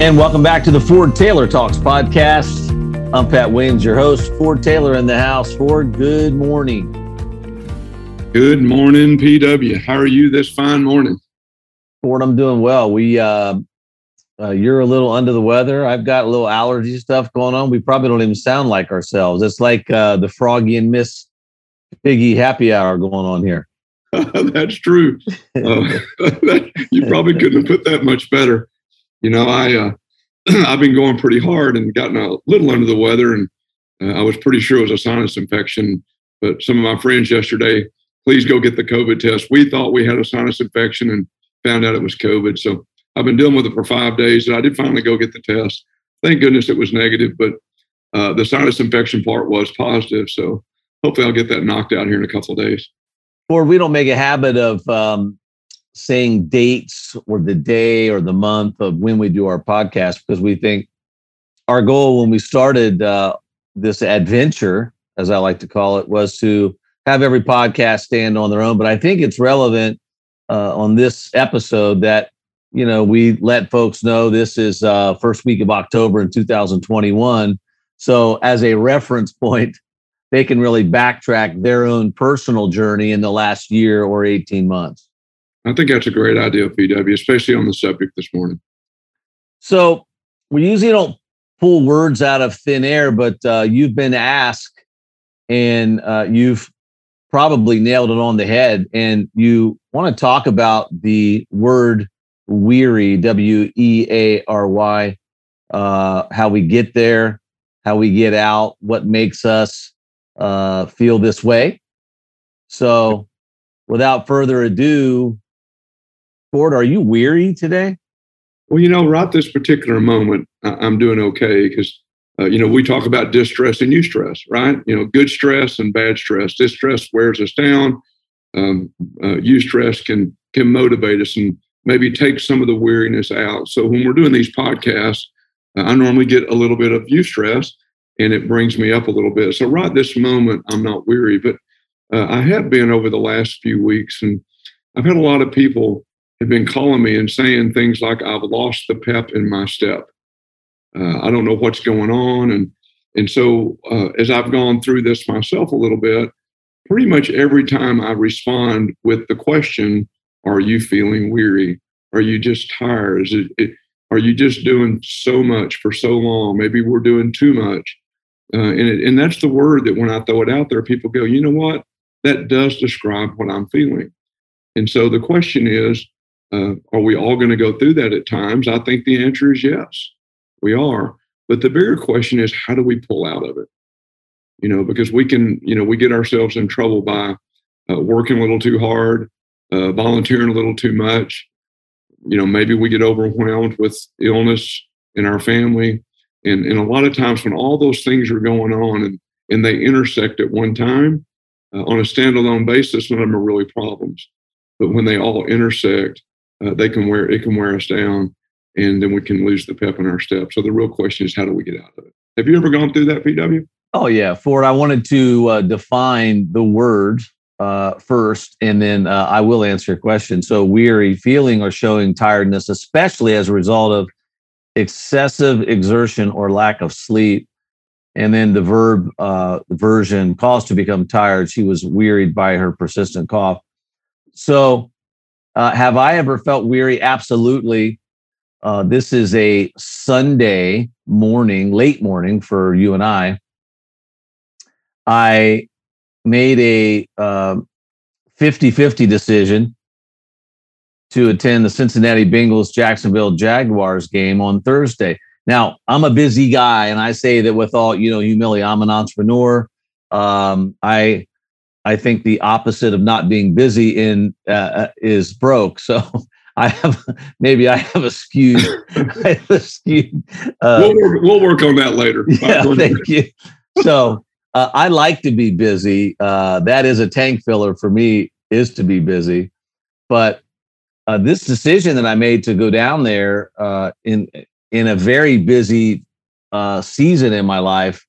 And welcome back to the Ford Taylor Talks podcast. I'm Pat Williams, your host. Ford Taylor in the house. Ford, good morning. Good morning, PW. How are you this fine morning? Ford, I'm doing well. We, uh, uh, you're a little under the weather. I've got a little allergy stuff going on. We probably don't even sound like ourselves. It's like uh, the Froggy and Miss Piggy happy hour going on here. That's true. Uh, you probably couldn't have put that much better you know, I uh, I've been going pretty hard and gotten a little under the weather, and uh, I was pretty sure it was a sinus infection. But some of my friends yesterday, please go get the COVID test. We thought we had a sinus infection and found out it was COVID. So I've been dealing with it for five days, and I did finally go get the test. Thank goodness it was negative, but uh, the sinus infection part was positive. So hopefully I'll get that knocked out here in a couple of days. Or we don't make a habit of um, saying dates or the day or the month of when we do our podcast because we think our goal when we started uh, this adventure, as I like to call it, was to have every podcast stand on their own. But I think it's relevant uh, on this episode that you know we let folks know this is uh, first week of October in 2021. So as a reference point, they can really backtrack their own personal journey in the last year or 18 months. I think that's a great idea, PW, especially on the subject this morning. So we usually don't pull words out of thin air, but uh, you've been asked and uh, you've probably nailed it on the head. And you want to talk about the word weary, W E A R Y, uh, how we get there, how we get out, what makes us uh, feel this way. So without further ado, Ford, are you weary today? Well, you know, right this particular moment, I'm doing okay because, uh, you know, we talk about distress and eustress, right? You know, good stress and bad stress. Distress wears us down. Um, uh, eustress can can motivate us and maybe take some of the weariness out. So when we're doing these podcasts, uh, I normally get a little bit of eustress, and it brings me up a little bit. So right this moment, I'm not weary, but uh, I have been over the last few weeks, and I've had a lot of people have been calling me and saying things like, I've lost the pep in my step. Uh, I don't know what's going on. And, and so, uh, as I've gone through this myself a little bit, pretty much every time I respond with the question, Are you feeling weary? Are you just tired? Is it, it, are you just doing so much for so long? Maybe we're doing too much. Uh, and, it, and that's the word that when I throw it out there, people go, you know what? That does describe what I'm feeling. And so the question is, uh, are we all going to go through that at times? I think the answer is yes, we are. But the bigger question is, how do we pull out of it? You know, because we can, you know, we get ourselves in trouble by uh, working a little too hard, uh, volunteering a little too much. You know, maybe we get overwhelmed with illness in our family. And, and a lot of times when all those things are going on and, and they intersect at one time uh, on a standalone basis, none of them are really problems. But when they all intersect, uh, they can wear it can wear us down, and then we can lose the pep in our step. So the real question is, how do we get out of it? Have you ever gone through that, PW? Oh yeah, Ford. I wanted to uh, define the word uh, first, and then uh, I will answer your question. So weary, feeling or showing tiredness, especially as a result of excessive exertion or lack of sleep. And then the verb uh, version caused to become tired. She was wearied by her persistent cough. So uh, have I ever felt weary? Absolutely. Uh, this is a Sunday morning, late morning for you and I. I made a 50 uh, 50 decision to attend the Cincinnati Bengals Jacksonville Jaguars game on Thursday. Now, I'm a busy guy, and I say that with all you know humility. I'm an entrepreneur. Um, I I think the opposite of not being busy in uh, uh is broke. So I have maybe I have a skewed, have a skewed. Uh, we'll, work, we'll work on that later. Yeah, thank you. So uh, I like to be busy. Uh, that is a tank filler for me is to be busy, but uh, this decision that I made to go down there in in a very busy season in my life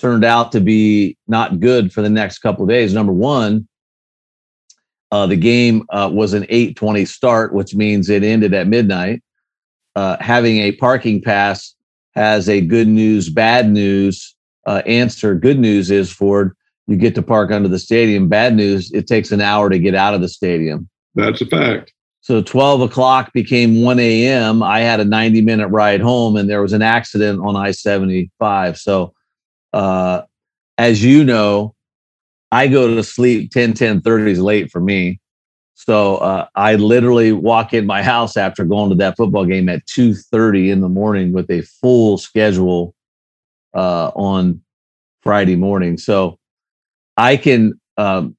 turned out to be not good for the next couple of days. Number one, uh, the game uh, was an 8:20 start, which means it ended at midnight. uh, having a parking pass has a good news, bad news uh, answer. Good news is Ford, you get to park under the stadium. Bad news, it takes an hour to get out of the stadium. That's a fact. So 12 o'clock became 1 a.m. I had a 90 minute ride home and there was an accident on I 75. So, uh, as you know, I go to sleep 10, 10 30 is late for me. So uh, I literally walk in my house after going to that football game at 2:30 in the morning with a full schedule uh, on Friday morning. So I can um,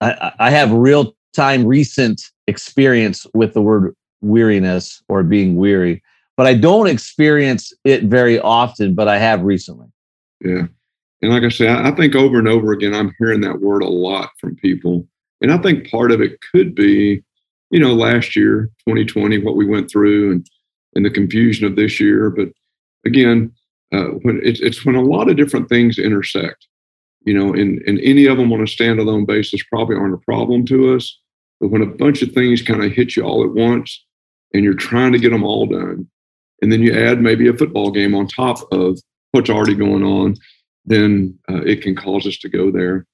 I, I have real time recent experience with the word weariness or being weary, but I don't experience it very often. But I have recently. Yeah, and like I say, I think over and over again, I'm hearing that word a lot from people and I think part of it could be, you know, last year, 2020, what we went through and, and the confusion of this year. But again, uh, when it's, it's when a lot of different things intersect, you know, and, and any of them on a standalone basis probably aren't a problem to us. But when a bunch of things kind of hit you all at once and you're trying to get them all done, and then you add maybe a football game on top of what's already going on, then uh, it can cause us to go there.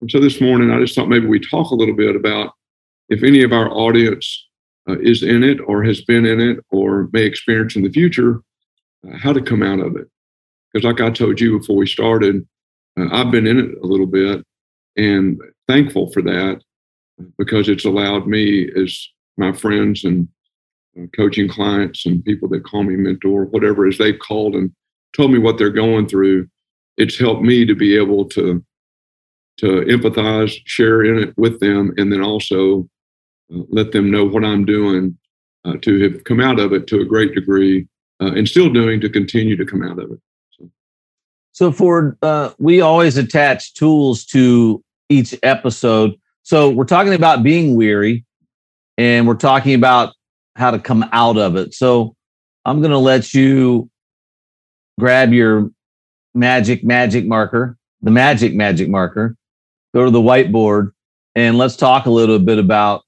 And so this morning, I just thought maybe we talk a little bit about if any of our audience uh, is in it or has been in it or may experience in the future, uh, how to come out of it. Because, like I told you before we started, uh, I've been in it a little bit and thankful for that because it's allowed me, as my friends and uh, coaching clients and people that call me mentor, whatever, as they've called and told me what they're going through, it's helped me to be able to to empathize, share in it with them, and then also uh, let them know what I'm doing uh, to have come out of it to a great degree uh, and still doing to continue to come out of it. So, so Ford, uh, we always attach tools to each episode. So we're talking about being weary and we're talking about how to come out of it. So I'm going to let you grab your magic magic marker, the magic magic marker, go to the whiteboard and let's talk a little bit about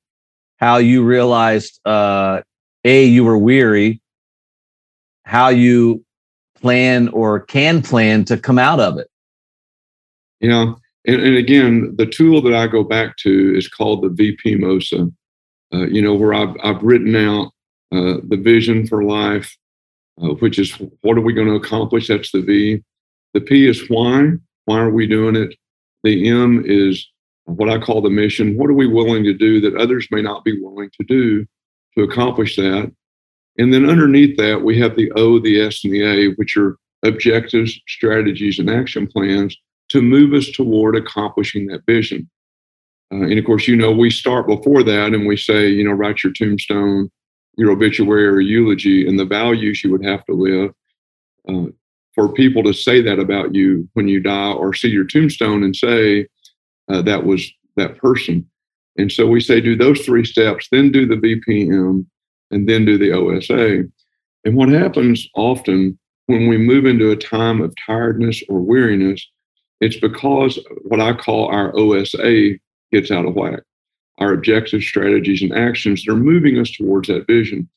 how you realized uh, a you were weary how you plan or can plan to come out of it. Yeah and, and again the tool that i go back to is called the vp mosa. Uh, you know where i've, I've written out uh, the vision for life uh, which is what are we going to accomplish that's the v the p is why why are we doing it the M is what I call the mission. What are we willing to do that others may not be willing to do to accomplish that? And then underneath that, we have the O, the S, and the A, which are objectives, strategies, and action plans to move us toward accomplishing that vision. Uh, and of course, you know, we start before that and we say, you know, write your tombstone, your obituary, or eulogy, and the values you would have to live. Uh, for people to say that about you when you die or see your tombstone and say uh, that was that person. And so we say do those three steps, then do the VPM, and then do the OSA. And what happens often when we move into a time of tiredness or weariness, it's because what I call our OSA gets out of whack. Our objectives, strategies, and actions that are moving us towards that vision.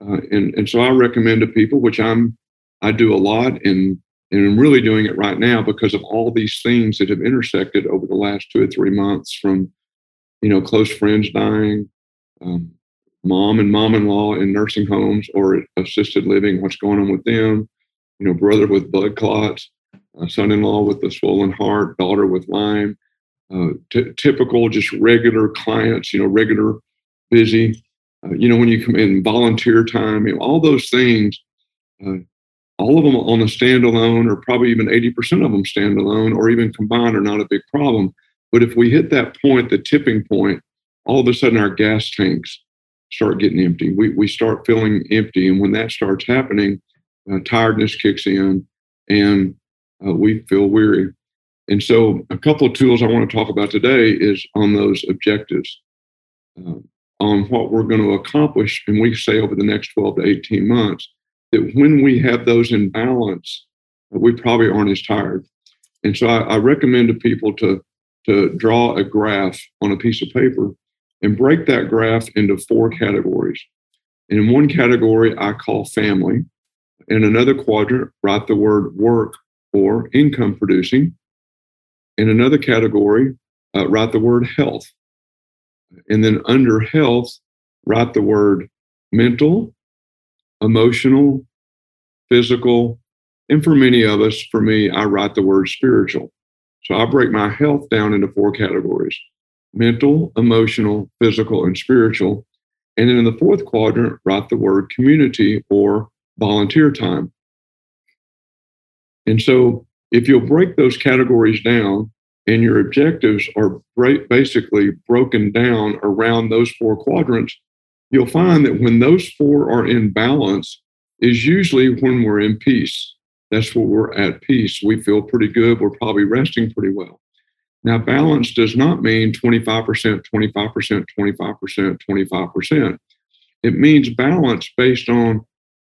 Uh, and, and so I recommend to people, which I'm I do a lot and and I'm really doing it right now because of all these things that have intersected over the last two or three months from, you know, close friends dying, um, mom and mom-in-law in nursing homes or assisted living, what's going on with them, you know, brother with blood clots, son-in-law with a swollen heart, daughter with Lyme, uh, t- typical just regular clients, you know, regular busy, uh, you know, when you come in volunteer time, you know, all those things uh, all of them on a standalone, or probably even 80% of them standalone, or even combined, are not a big problem. But if we hit that point, the tipping point, all of a sudden our gas tanks start getting empty. We, we start feeling empty. And when that starts happening, uh, tiredness kicks in and uh, we feel weary. And so, a couple of tools I want to talk about today is on those objectives, uh, on what we're going to accomplish, and we say over the next 12 to 18 months that when we have those in balance, we probably aren't as tired. And so I, I recommend to people to, to draw a graph on a piece of paper and break that graph into four categories. in one category, I call family. In another quadrant, write the word work or income producing. In another category, uh, write the word health. And then under health, write the word mental, emotional, physical, and for many of us, for me, I write the word spiritual. So I break my health down into four categories mental, emotional, physical, and spiritual. And then in the fourth quadrant, write the word community or volunteer time. And so if you'll break those categories down and your objectives are basically broken down around those four quadrants, you'll find that when those four are in balance is usually when we're in peace. That's when we're at peace. We feel pretty good. We're probably resting pretty well. Now, balance does not mean 25%, 25%, 25%, 25%. It means balance based on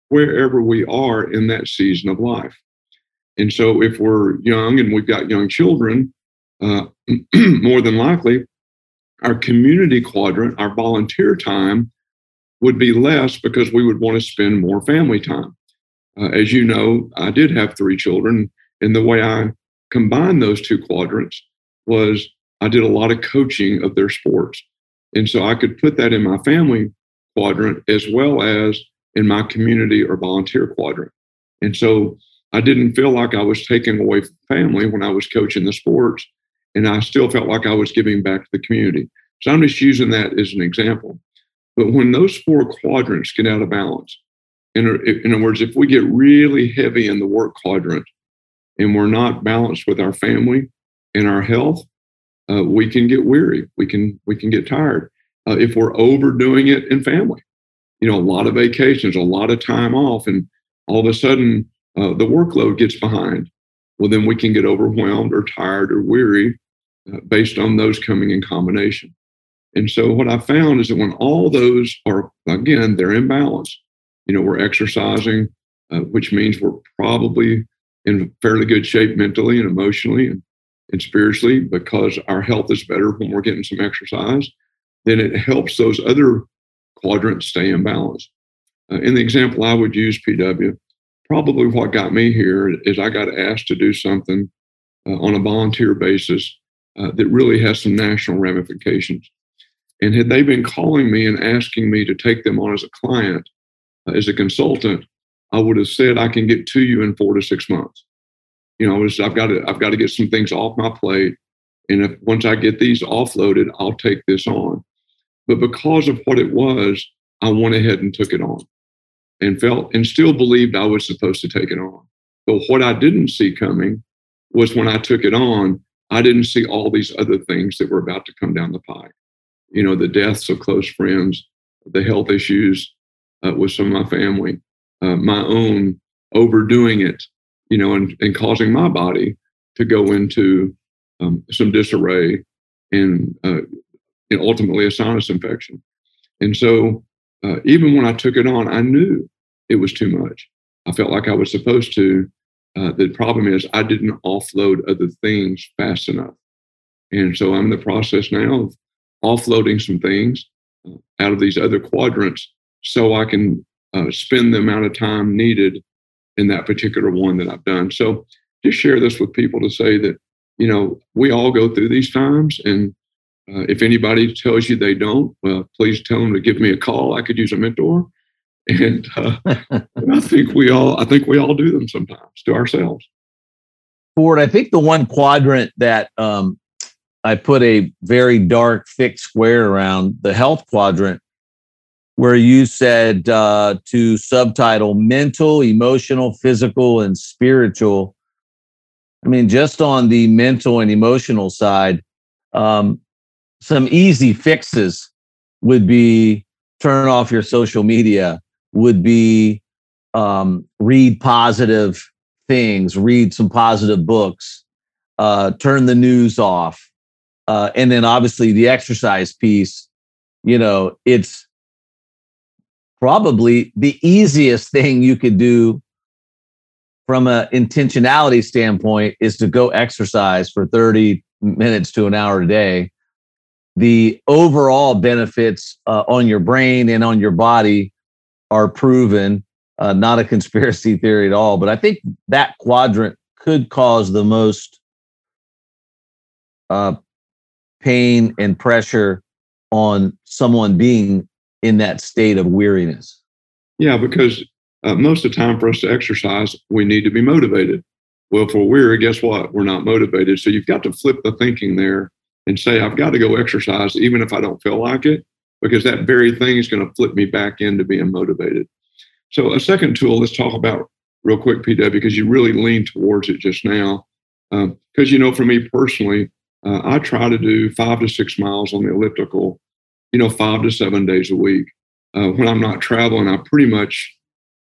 wherever we are in that season of life. And so, if we're young and we've got young children, uh, more than likely, our community quadrant, our volunteer time, would be less because we would want to spend more family time. Uh, as you know, I did have three children, and the way I combined those two quadrants was I did a lot of coaching of their sports. And so I could put that in my family quadrant as well as in my community or volunteer quadrant. And so I didn't feel like I was taking away from family when I was coaching the sports. And I still felt like I was giving back to the community. So I'm just using that as an example. But when those four quadrants get out of balance, in, in other words, if we get really heavy in the work quadrant and we're not balanced with our family and our health, uh, we can get weary. We can we can get tired uh, if we're overdoing it in family. You know, a lot of vacations, a lot of time off, and all of a sudden uh, the workload gets behind. Well, then we can get overwhelmed or tired or weary uh, based on those coming in combination. And so what I found is that when all those are again they're in balance, you know, we're exercising, uh, which means we're probably in fairly good shape mentally and emotionally and, and spiritually because our health is better when we're getting some exercise. Then it helps those other quadrants stay in balance. Uh, in the example I would use, PW, probably what got me here is I got asked to do something uh, on a volunteer basis uh, that really has some national ramifications. And had they been calling me and asking me to take them on as a client, uh, as a consultant, I would have said I can get to you in four to six months. You know, was, I've got to I've got to get some things off my plate, and if once I get these offloaded, I'll take this on. But because of what it was, I went ahead and took it on, and felt and still believed I was supposed to take it on. But what I didn't see coming was when I took it on, I didn't see all these other things that were about to come down the pike. You know, the deaths of close friends, the health issues, uh, with some of my family, uh, my own overdoing it, you know, and, and causing my body to go into um, some disarray and, uh, and ultimately a sinus infection. And so uh, even when I took it on, I knew it was too much. I felt like I was supposed to. Uh, the problem is I didn't offload other things fast enough. And so I'm in the process now of offloading some things uh, out of these other quadrants so I can uh, spend the amount of time needed in that particular one that I've done. So just share this with people to say that, you know, we all go through these times. And uh, if anybody tells you they don't, well, please tell them to give me a call. I could use a mentor. And uh, I think we all, I think we all do them sometimes to ourselves. Ford, I think the one quadrant that um, I put a very dark, thick square around the health quadrant where you said uh, to subtitle mental, emotional, physical, and spiritual. I mean, just on the mental and emotional side, um, some easy fixes would be turn off your social media, would be um, read positive things, read some positive books, uh, turn the news off. Uh, and then obviously the exercise piece, you know, it's probably the easiest thing you could do from an intentionality standpoint is to go exercise for 30 minutes to an hour a day. The overall benefits uh, on your brain and on your body are proven, uh, not a conspiracy theory at all. But I think that quadrant could cause the most uh, pain and pressure on someone being in that state of weariness. Yeah, because uh, most of the time for us to exercise, we need to be motivated. Well, if we're weary, guess what? We're not motivated. So you've got to flip the thinking there and say, I've got to go exercise, even if I don't feel like it, because that very thing is going to flip me back into being motivated. So, a second tool, let's talk about real quick, PW, because you really leaned towards it just now. Because, um, you know, for me personally, uh, I try to do five to six miles on the elliptical, you know, five to seven days a week. Uh, when I'm not traveling, I pretty much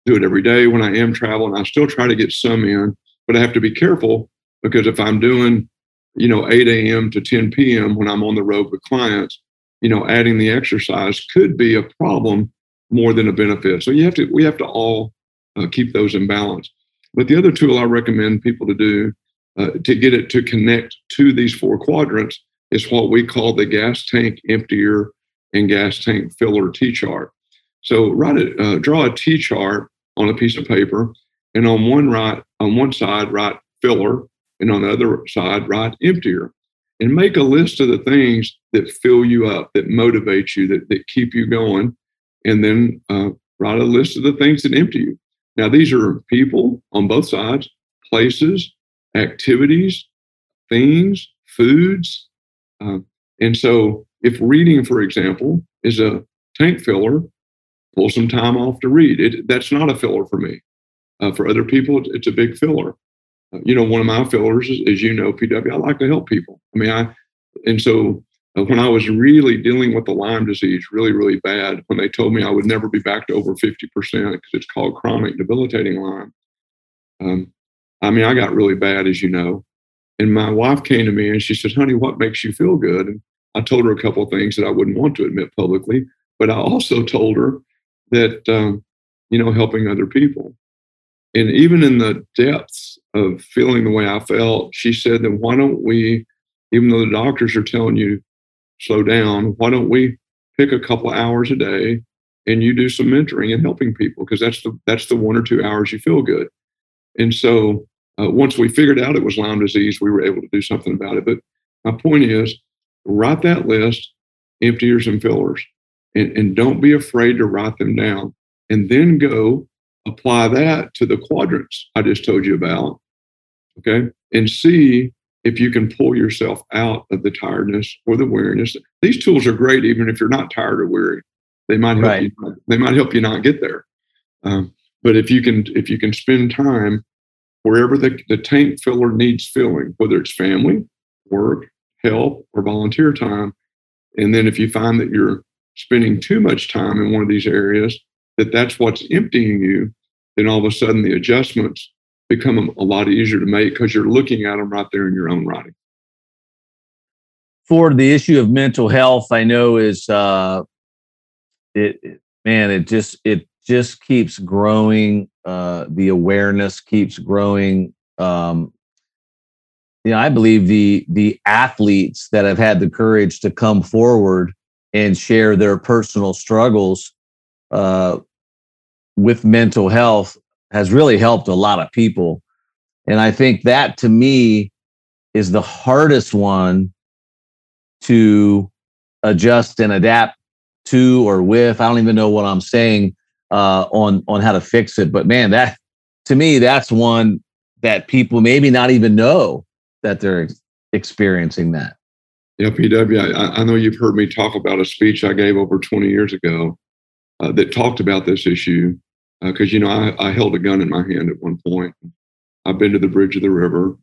do it every day. When I am traveling, I still try to get some in, but I have to be careful because if I'm doing, you know, 8 a.m. to 10 p.m. when I'm on the road with clients, you know, adding the exercise could be a problem more than a benefit. So you have to, we have to all uh, keep those in balance. But the other tool I recommend people to do uh, to get it to connect to these four quadrants is what we call the gas tank emptier and gas tank filler T chart. So write it, uh, draw a T chart on a piece of paper, and on one right, on one side write filler, and on the other side write emptier, and make a list of the things that fill you up, that motivate you, that, that keep you going, and then uh, write a list of the things that empty you. Now these are people on both sides, places, activities, things, foods. Uh, and so, if reading, for example, is a tank filler, pull some time off to read. It, that's not a filler for me. Uh, for other people, it's a big filler. You know, one of my fillers is, as you know, PW, I like to help people. I mean, I, and so uh, when I was really dealing with the Lyme disease really, really bad, when they told me I would never be back to over 50% because it's called chronic debilitating Lyme, um, I mean, I got really bad, as you know. And my wife came to me and she said, honey, what makes you feel good? And I told her a couple of things that I wouldn't want to admit publicly, but I also told her that, um, you know, helping other people. And even in the depths of feeling the way I felt, she said that why don't we, even though the doctors are telling you slow down, why don't we pick a couple hours a day and you do some mentoring and helping people because that's the that's the one or two hours you feel good. And so uh, once we figured out it was Lyme disease, we were able to do something about it. But my point is, write that list, emptiers and fillers, and, and don't be afraid to write them down. And then go apply that to the quadrants I just told you about. Okay. And see if you can pull yourself out of the tiredness or the weariness. These tools are great even if you're not tired or weary. They might help right. you. They might help you not get there. Um, but if you can if you can spend time wherever the, the tank filler needs filling, whether it's family, work, help, or volunteer time, and then if you find that you're spending too much time in one of these areas, that that's what's emptying you, then all of a sudden the adjustments become a, lot easier to make because you're looking at them right there in your own writing. For the issue of mental health, I know is uh, it, it man, it just it just keeps growing. Uh, the awareness keeps growing. Um, you know, I believe the the athletes that have had the courage to come forward and share their personal struggles uh, with mental health has really helped a lot of people. And I think that to me is the hardest one to adjust and adapt to or with. I don't even know what I'm saying uh, on on how to fix it. But man, that to me, that's one that people maybe not even know that they're experiencing that. Yeah, PW, I, I know you've heard me talk about a speech I gave over 20 years ago uh, that talked about this issue. Because, uh, you know, I, I, held a gun in my hand at one point. I've been to the bridge of the river,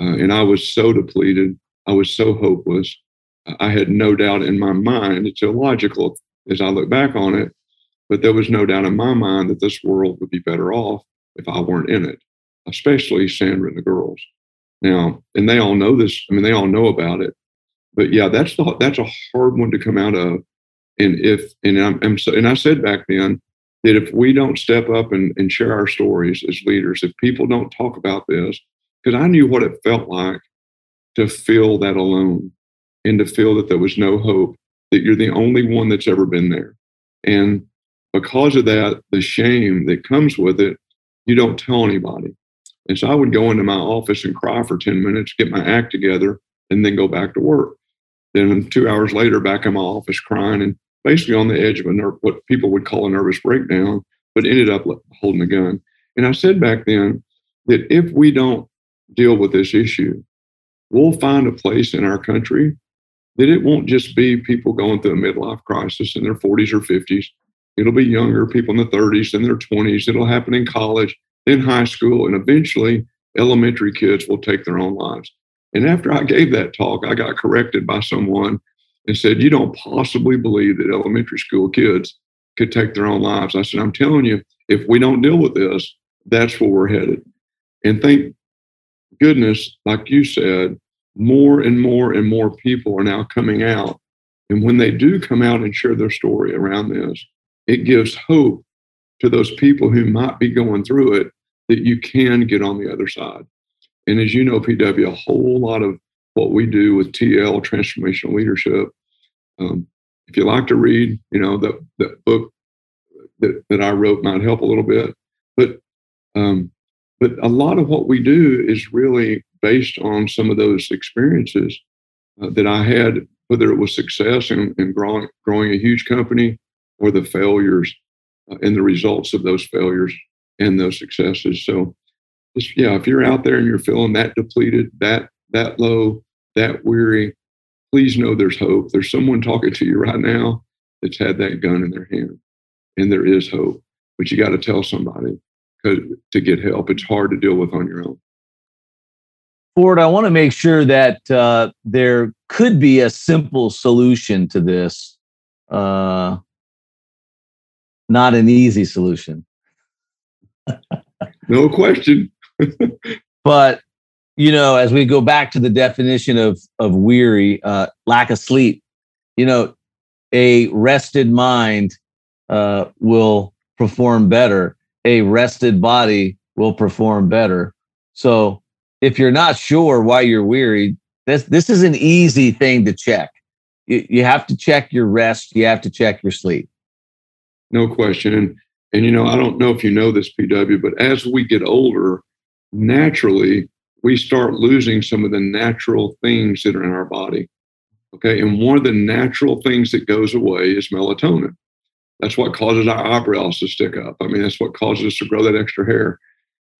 uh, and I was so depleted. I was so hopeless. I had no doubt in my mind, it's illogical as I look back on it, but there was no doubt in my mind that this world would be better off if I weren't in it, especially Sandra and the girls. Now, and they all know this. I mean, they all know about it. But yeah, that's the that's a hard one to come out of. And if and I'm, I'm so, and I said back then that if we don't step up and, and share our stories as leaders, if people don't talk about this, because I knew what it felt like to feel that alone and to feel that there was no hope, that you're the only one that's ever been there. And because of that, the shame that comes with it, you don't tell anybody. And so I would go into my office and cry for 10 minutes, get my act together, and then go back to work. Then two hours later, back in my office crying and basically on the edge of a ner- what people would call a nervous breakdown, but ended up holding a gun. And I said back then that if we don't deal with this issue, we'll find a place in our country that it won't just be people going through a midlife crisis in their 40s or 50s. It'll be younger people in the 30s, in their 20s. It'll happen in college, in high school, and eventually elementary kids will take their own lives. And after I gave that talk, I got corrected by someone and said, You don't possibly believe that elementary school kids could take their own lives. I said, I'm telling you, if we don't deal with this, that's where we're headed. And thank goodness, like you said, more and more and more people are now coming out. And when they do come out and share their story around this, it gives hope to those people who might be going through it that you can get on the other side. And as you know, PW, a whole lot of what we do with TL, transformational leadership. Um, if you like to read, you know, the, the book that, that I wrote might help a little bit. But um, but a lot of what we do is really based on some of those experiences uh, that I had, whether it was success in, in growing, growing a huge company or the failures uh, and the results of those failures and those successes. So, yeah, if you're out there and you're feeling that depleted, that that low, that weary, please know there's hope. There's someone talking to you right now that's had that gun in their hand, and there is hope. But you got to tell somebody to get help. It's hard to deal with on your own. Ford, I want to make sure that uh, there could be a simple solution to this, uh, not an easy solution. no question. but you know, as we go back to the definition of of weary, uh, lack of sleep, you know, a rested mind uh, will perform better. A rested body will perform better. So if you're not sure why you're weary, this this is an easy thing to check. You, you have to check your rest. You have to check your sleep. No question. And and you know, I don't know if you know this, PW, but as we get older, naturally we start losing some of the natural things that are in our body. Okay. And one of the natural things that goes away is melatonin. That's what causes our eyebrows to stick up. I mean, that's what causes us to grow that extra hair.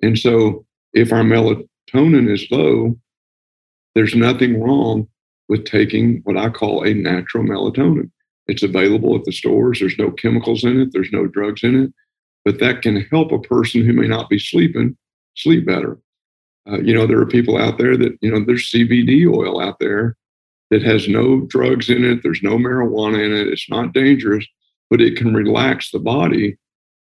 And so if our melatonin is low, there's nothing wrong with taking what I call a natural melatonin. It's available at the stores. There's no chemicals in it, there's no drugs in it, but that can help a person who may not be sleeping sleep better. Uh, you know, there are people out there that, you know, there's CBD oil out there that has no drugs in it, there's no marijuana in it, it's not dangerous, but it can relax the body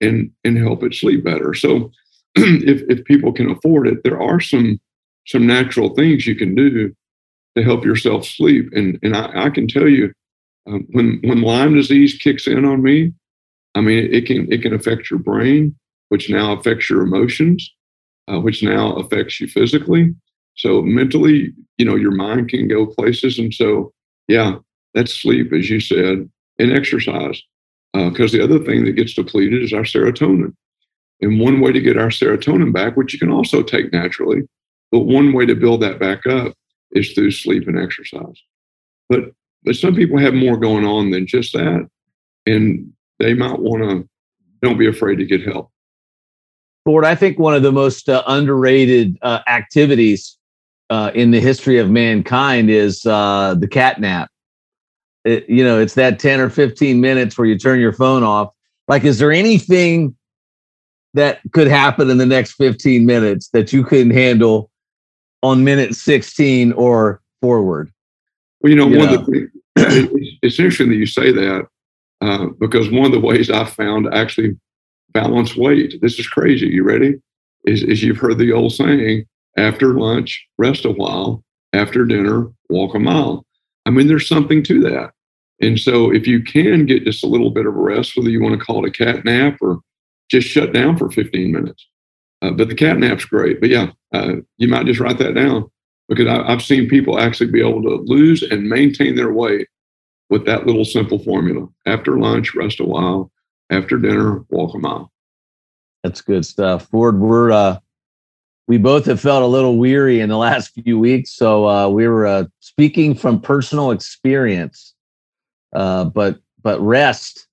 and and help it sleep better. So if if people can afford it, there are some some natural things you can do to help yourself sleep. And and I, I can tell you, um, when when Lyme disease kicks in on me, I mean it can it can affect your brain, which now affects your emotions, uh, which now affects you physically. So mentally, you know, your mind can go places. And so, yeah, that's sleep, as you said, and exercise. Because uh, the other thing that gets depleted is our serotonin. And one way to get our serotonin back, which you can also take naturally, but one way to build that back up is through sleep and exercise. But but some people have more going on than just that, and they might want to. Don't be afraid to get help. Ford, I think one of the most uh, underrated uh, activities uh, in the history of mankind is uh, the cat nap. It, you know, it's that 10 or 15 minutes where you turn your phone off. Like, is there anything that could happen in the next 15 minutes that you couldn't handle on minute 16 or forward? Well, you know, you one know? of the things, it's interesting that you say that uh, because one of the ways I found actually balance weight, this is crazy. You ready? Is, is you've heard the old saying, after lunch, rest a while, after dinner, walk a mile. I mean, there's something to that. And so if you can get just a little bit of a rest, whether you want to call it a cat nap or just shut down for 15 minutes. Uh, but the cat nap's great. But yeah, uh, you might just write that down because I, have seen people actually be able to lose and maintain their weight with that little simple formula. After lunch, rest a while. After dinner, walk a mile. That's good stuff. Ford, we're uh we both have felt a little weary in the last few weeks. So uh we were uh speaking from personal experience. Uh but but rest,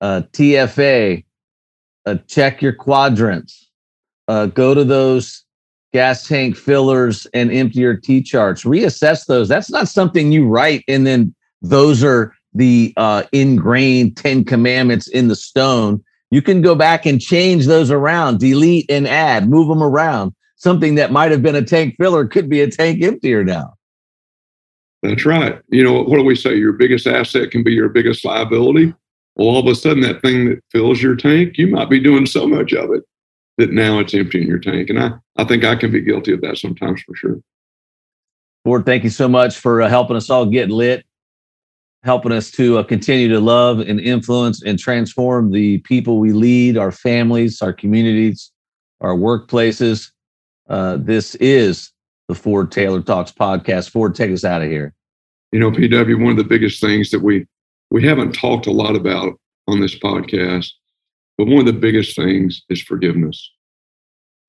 uh TFA, uh check your quadrants, uh go to those gas tank fillers and empty your T charts. Reassess those. That's not something you write and then those are the uh, ingrained Ten Commandments in the stone. You can go back and change those around, delete and add, move them around. Something that might have been a tank filler could be a tank emptier now. That's right. You know, what do we say? Your biggest asset can be your biggest liability. Well, all of a sudden, that thing that fills your tank, you might be doing so much of it that now it's emptying your tank. And I, I think I can be guilty of that sometimes for sure. Ford, thank you so much for uh, helping us all get lit helping us to uh, continue to love and influence and transform the people we lead, our families, our communities, our workplaces. Uh, this is the Ford Taylor Talks podcast. Ford, take us out of here. You know, PW, one of the biggest things that we we haven't talked a lot about on this podcast, but one of the biggest things is forgiveness.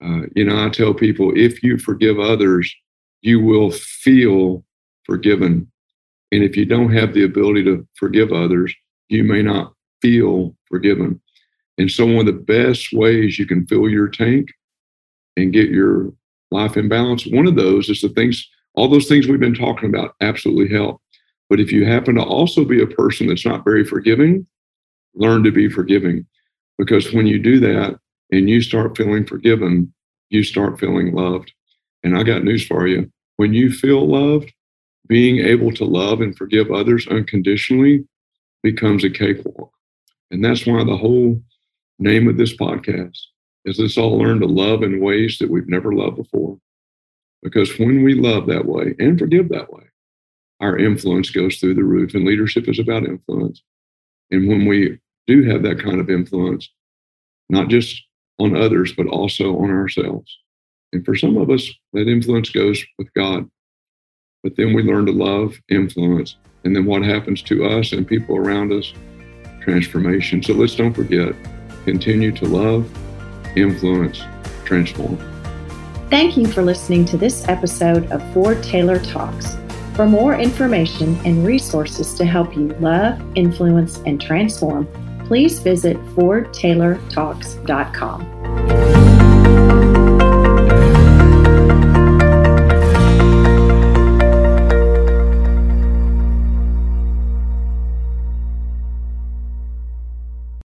Uh, you know, I tell people if you forgive others, you will feel forgiven and if you don't have the ability to forgive others, you may not feel forgiven. And so, one of the best ways you can fill your tank and get your life in balance, one of those is the things, all those things we've been talking about absolutely help. But if you happen to also be a person that's not very forgiving, learn to be forgiving. Because when you do that and you start feeling forgiven, you start feeling loved. And I got news for you. When you feel loved, being able to love and forgive others unconditionally becomes a cakewalk. And that's why the whole name of this podcast is let's all learn to love in ways that we've never loved before. Because when we love that way and forgive that way, our influence goes through the roof, and leadership is about influence. And when we do have that kind of influence, not just on others, but also on ourselves. And for some of us, that influence goes with God. But then we learn to love, influence, and then what happens to us and people around us? Transformation. So let's don't forget continue to love, influence, transform. Thank you for listening to this episode of Ford Taylor Talks. For more information and resources to help you love, influence, and transform, please visit FordTaylorTalks.com.